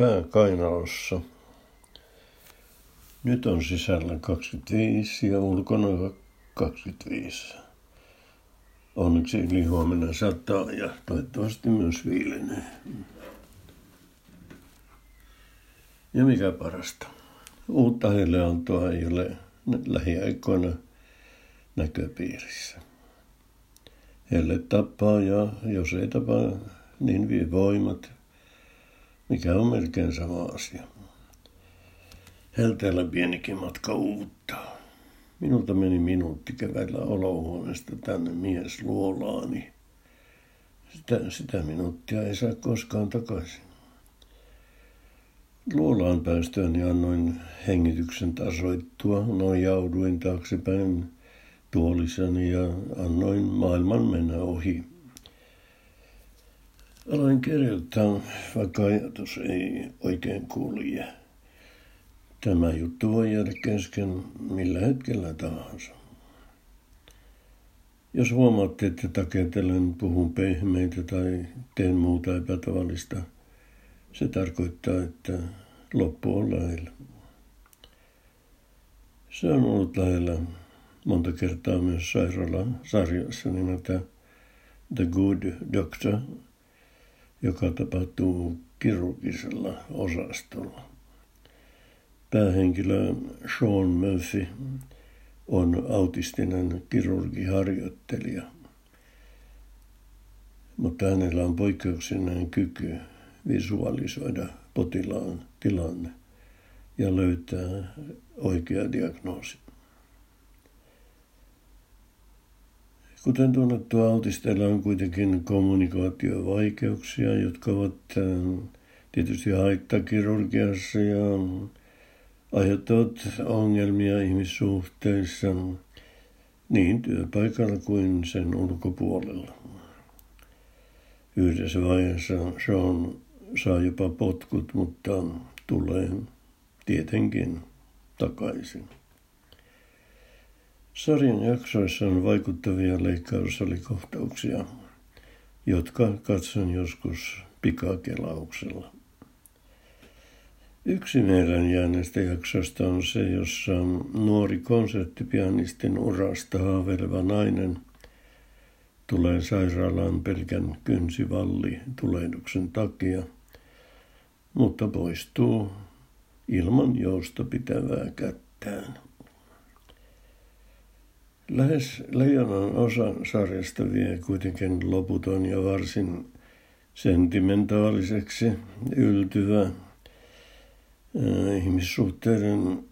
pää kainalossa. Nyt on sisällä 25 ja ulkona 25. Onneksi yli huomenna sataa ja toivottavasti myös viilenee. Ja mikä parasta, uutta helleantoa ei ole lähiaikoina näköpiirissä. Helle tappaa ja jos ei tapaa, niin vie voimat, mikä on melkein sama asia. Helteellä pienikin matka uuttaa. Minulta meni minuutti keväillä olohuoneesta tänne mies luolaani. Sitä, sitä minuuttia ei saa koskaan takaisin. Luolaan päästöön annoin hengityksen tasoittua, nojauduin taaksepäin tuolissani ja annoin maailman mennä ohi. Aloin kirjoittaa, vaikka ajatus ei oikein kulje. Tämä juttu voi jäädä kesken millä hetkellä tahansa. Jos huomaatte, että taketellen puhun pehmeitä tai teen muuta epätavallista, se tarkoittaa, että loppu on lähellä. Se on ollut lähellä monta kertaa myös sairaala-sarjassa nimeltä The Good Doctor, joka tapahtuu kirurgisella osastolla. Päähenkilö Sean Murphy on autistinen kirurgiharjoittelija, mutta hänellä on poikkeuksellinen kyky visualisoida potilaan tilanne ja löytää oikea diagnoosi. Kuten tunnettua, autisteilla on kuitenkin kommunikaatiovaikeuksia, jotka ovat ähm, tietysti haittakirurgiassa ja aiheuttavat ongelmia ihmissuhteissa niin työpaikalla kuin sen ulkopuolella. Yhdessä vaiheessa Sean saa jopa potkut, mutta tulee tietenkin takaisin. Sarjan jaksoissa on vaikuttavia leikkaussalikohtauksia, jotka katson joskus pikakelauksella. Yksi meidän jääneestä jaksosta on se, jossa nuori konserttipianistin urasta haaveileva nainen tulee sairaalaan pelkän kynsivalli tulehduksen takia, mutta poistuu ilman jousta pitävää kättään. Lähes leijonan osa sarjasta vie kuitenkin loputon ja varsin sentimentaaliseksi yltyvä äh, ihmissuhteiden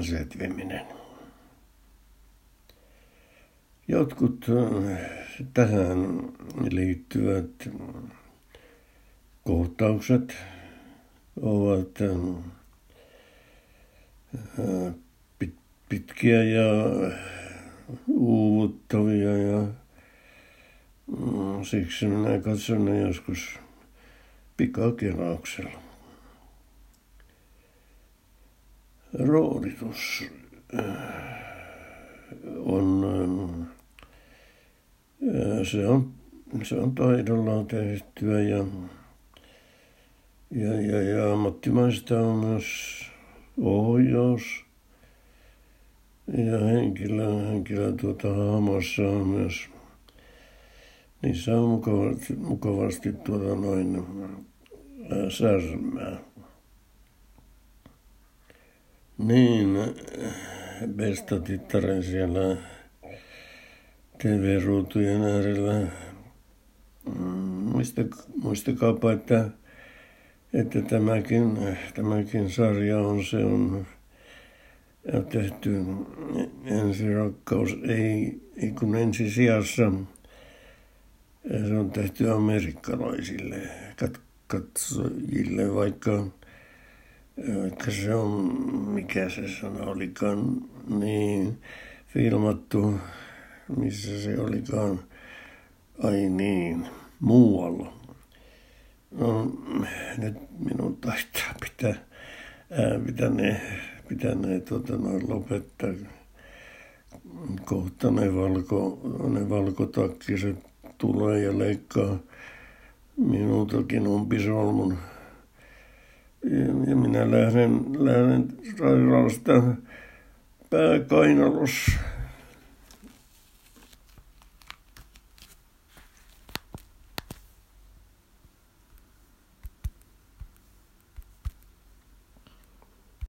setviminen. Jotkut äh, tähän liittyvät kohtaukset ovat äh, pitkiä ja uuvuttavia ja mm, siksi minä katson ne joskus pikakelauksella. Roolitus äh, on, äh, se on, se on taidolla tehtyä ja, ja, ja, ja ammattimaista on myös ohjaus – ja henkilö, henkilö tuota hahmossa on myös, niissä on mukavasti, mukavasti tuota noin ää, särmää. Niin, Besta Tittaren siellä TV-ruutujen äärellä. muistakaapa, että, että tämäkin, tämäkin sarja on, se on ja tehty ensirakkaus ei, ei kun ensisijassa se on tehty amerikkalaisille katsojille, vaikka, vaikka se on, mikä se sana olikaan, niin filmattu, missä se olikaan, ai niin, muualla. No, nyt minun taitaa pitää, ää, pitää ne pitäneet tuota, noin lopettaa. Kohta ne, valko, ne valkotakkiset tulee ja leikkaa minultakin umpisolmun Ja, ja minä lähden, lähden sairaalasta pääkainalossa